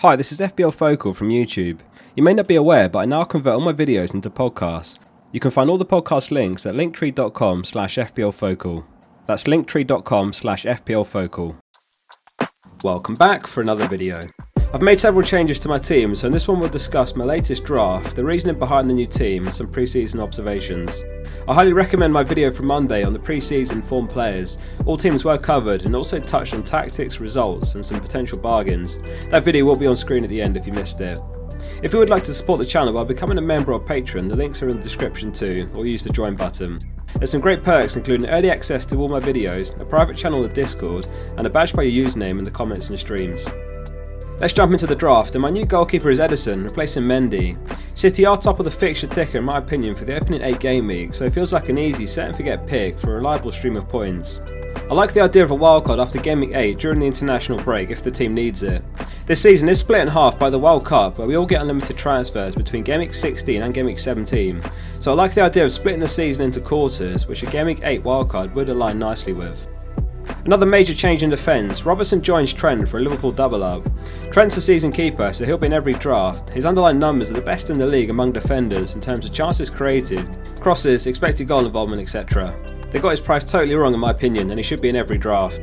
Hi, this is FPL Focal from YouTube. You may not be aware, but I now convert all my videos into podcasts. You can find all the podcast links at linktree.com slash fplfocal. That's linktree.com slash fplfocal. Welcome back for another video. I've made several changes to my team, so in this one we'll discuss my latest draft, the reasoning behind the new team, and some pre-season observations. I highly recommend my video from Monday on the pre-season form players. All teams were covered and also touched on tactics, results, and some potential bargains. That video will be on screen at the end if you missed it. If you would like to support the channel by becoming a member or patron, the links are in the description too, or use the join button. There's some great perks including early access to all my videos, a private channel of Discord, and a badge by your username in the comments and streams. Let's jump into the draft, and my new goalkeeper is Ederson, replacing Mendy. City are top of the fixture ticker in my opinion for the opening 8 game week, so it feels like an easy set and forget pick for a reliable stream of points. I like the idea of a wildcard after Game Week 8 during the international break if the team needs it. This season is split in half by the World Cup, where we all get unlimited transfers between Game Week 16 and Game Week 17, so I like the idea of splitting the season into quarters, which a Game Week 8 wildcard would align nicely with. Another major change in defence, Robertson joins Trent for a Liverpool double up. Trent's a season keeper, so he'll be in every draft. His underlying numbers are the best in the league among defenders in terms of chances created, crosses, expected goal involvement, etc. They got his price totally wrong in my opinion, and he should be in every draft.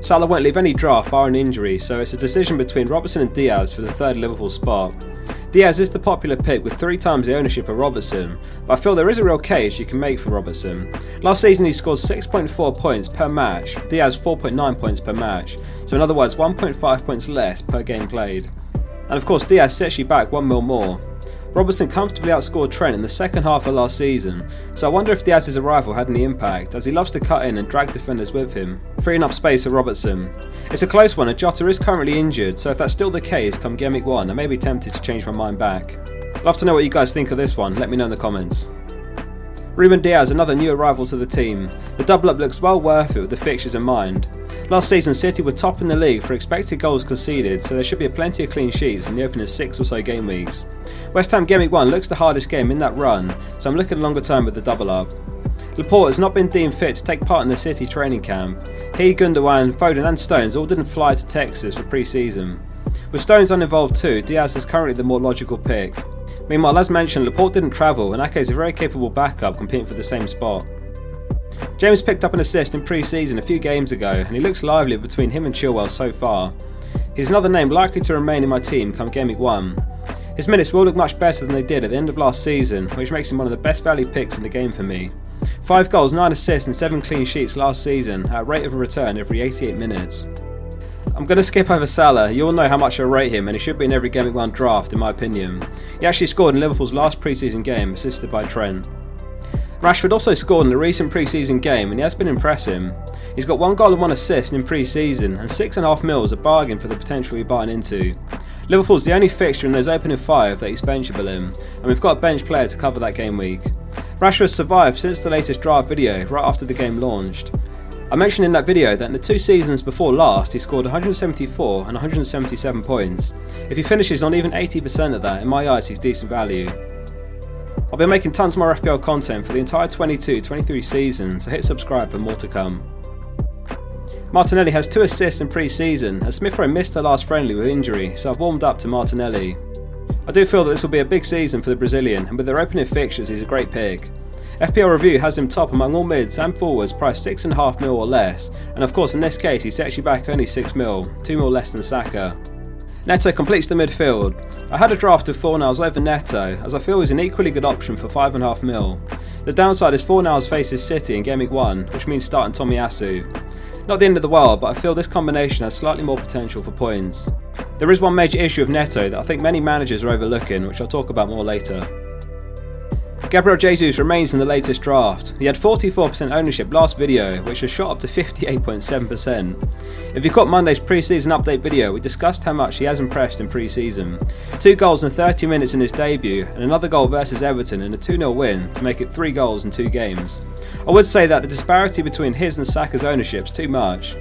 Salah won't leave any draft bar an injury, so it's a decision between Robertson and Diaz for the third Liverpool spot. Diaz is the popular pick with three times the ownership of Robertson, but I feel there is a real case you can make for Robertson. Last season he scored 6.4 points per match, Diaz 4.9 points per match, so in other words 1.5 points less per game played. And of course Diaz sets you back 1 mil more. Robertson comfortably outscored Trent in the second half of last season, so I wonder if Diaz's arrival had any impact, as he loves to cut in and drag defenders with him, freeing up space for Robertson. It's a close one, and Jota is currently injured, so if that's still the case come Game Week 1, I may be tempted to change my mind back. Love to know what you guys think of this one, let me know in the comments. Ruben Dias, another new arrival to the team. The double up looks well worth it with the fixtures in mind. Last season, City were top in the league for expected goals conceded, so there should be plenty of clean sheets in the opening six or so game weeks. West Ham Game Week 1 looks the hardest game in that run, so I'm looking longer term with the double up. Laporte has not been deemed fit to take part in the City training camp. He, Gundogan, Foden, and Stones all didn't fly to Texas for pre season. With Stones uninvolved too, Dias is currently the more logical pick. Meanwhile, as mentioned, Laporte didn't travel, and Ake is a very capable backup competing for the same spot. James picked up an assist in pre season a few games ago, and he looks lively between him and Chilwell so far. He's another name likely to remain in my team come Game Week 1. His minutes will look much better than they did at the end of last season, which makes him one of the best value picks in the game for me. 5 goals, 9 assists, and 7 clean sheets last season at a rate of a return every 88 minutes. I'm going to skip over Salah. You all know how much I rate him, and he should be in every Game Week 1 draft, in my opinion. He actually scored in Liverpool's last pre season game, assisted by Trent. Rashford also scored in a recent pre season game, and he has been impressive. He's got one goal and one assist in pre season, and 6.5 mils a bargain for the potential we're buying into. Liverpool's the only fixture in those opening five that he's benchable in, and we've got a bench player to cover that game week. Rashford survived since the latest draft video, right after the game launched. I mentioned in that video that in the two seasons before last he scored 174 and 177 points. If he finishes on even 80% of that, in my eyes he's decent value. I'll be making tons more FPL content for the entire 22-23 season, so hit subscribe for more to come. Martinelli has two assists in pre-season, as Smith Rowe missed the last friendly with injury, so I've warmed up to Martinelli. I do feel that this will be a big season for the Brazilian, and with their opening fixtures he's a great pick. FPL Review has him top among all mids and forwards priced 6.5 mil or less, and of course in this case he sets you back only 6 mil, 2 mil less than Saka. Neto completes the midfield. I had a draft of Fornals over Neto, as I feel he's an equally good option for 5.5 mil. The downside is Fornals faces City in Game Week 1, which means starting Tomiyasu. Not the end of the world, but I feel this combination has slightly more potential for points. There is one major issue of Neto that I think many managers are overlooking, which I'll talk about more later. Gabriel Jesus remains in the latest draft. He had 44% ownership last video, which has shot up to 58.7%. If you caught Monday's pre-season update video, we discussed how much he has impressed in pre-season. Two goals in 30 minutes in his debut, and another goal versus Everton in a 2-0 win to make it three goals in two games. I would say that the disparity between his and Saka's ownership is too much.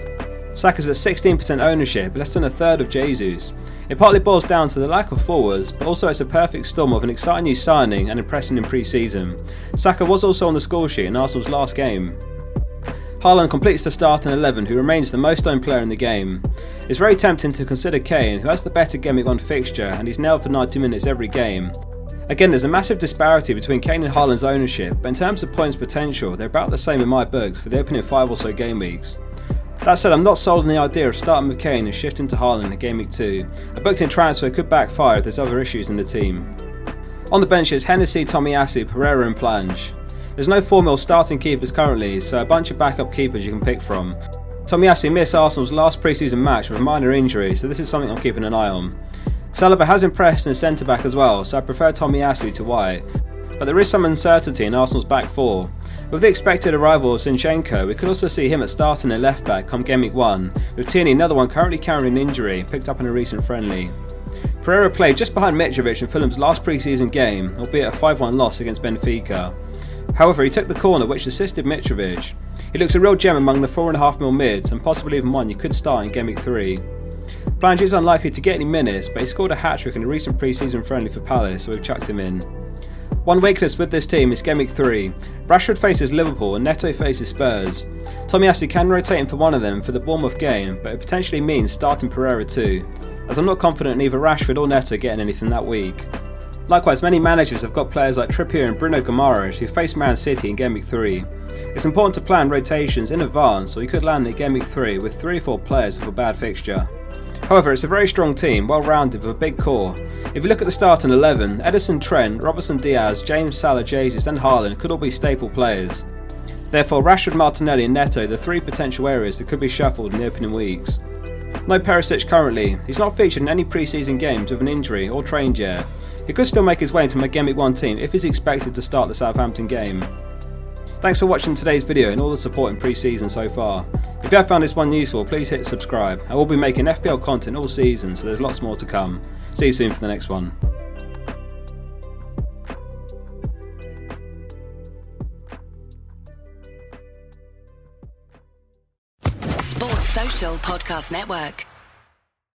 Saka's at 16% ownership, less than a third of Jesus. It partly boils down to the lack of forwards, but also it's a perfect storm of an exciting new signing and impressing in pre season. Saka was also on the score sheet in Arsenal's last game. Haaland completes the starting 11, who remains the most owned player in the game. It's very tempting to consider Kane, who has the better Week 1 fixture and he's nailed for 90 minutes every game. Again, there's a massive disparity between Kane and Haaland's ownership, but in terms of points potential, they're about the same in my books for the opening 5 or so game weeks. That said, I'm not sold on the idea of starting with Kane and shifting to Haaland in Game Week 2. A booked in transfer could backfire if there's other issues in the team. On the bench, it's Hennessy, Tomiyasu, Pereira, and Plange. There's no formal starting keepers currently, so a bunch of backup keepers you can pick from. Tomiyasu missed Arsenal's last pre-season match with a minor injury, so this is something I'm keeping an eye on. Saliba has impressed in centre back as well, so I prefer Tomiyasu to White. But there is some uncertainty in Arsenal's back four. With the expected arrival of Zinchenko, we could also see him at starting at left back come game week 1, with Tierney, another one currently carrying an injury, picked up in a recent friendly. Pereira played just behind Mitrovic in Fulham's last pre season game, albeit a 5 1 loss against Benfica. However, he took the corner which assisted Mitrovic. He looks a real gem among the 4.5 mil mids, and possibly even one you could start in game week 3. Plange is unlikely to get any minutes, but he scored a hat trick in a recent pre-season friendly for Palace, so we've chucked him in. One weakness with this team is Week 3. Rashford faces Liverpool and Neto faces Spurs. Tomiyasu can rotate in for one of them for the Bournemouth game, but it potentially means starting Pereira too, as I'm not confident either Rashford or Neto getting anything that week. Likewise, many managers have got players like Trippier and Bruno Guimaraes who face Man City in Game Week 3. It's important to plan rotations in advance or you could land in Game Week 3 with 3 or 4 players with a bad fixture. However, it's a very strong team, well rounded with a big core. If you look at the starting 11, Ederson Trent, Robertson Dias, James Salah Jesus, and Haaland could all be staple players. Therefore, Rashford, Martinelli, and Neto are the three potential areas that could be shuffled in the opening weeks. No Perisic currently. He's not featured in any pre-season games with an injury or trained yet. He could still make his way into my Week 1 team if he's expected to start the Southampton game. Thanks for watching today's video and all the support in pre-season so far. If you have found this one useful, please hit subscribe. I will be making FPL content all season, so there's lots more to come. See you soon for the next one. Sports Social Podcast Network.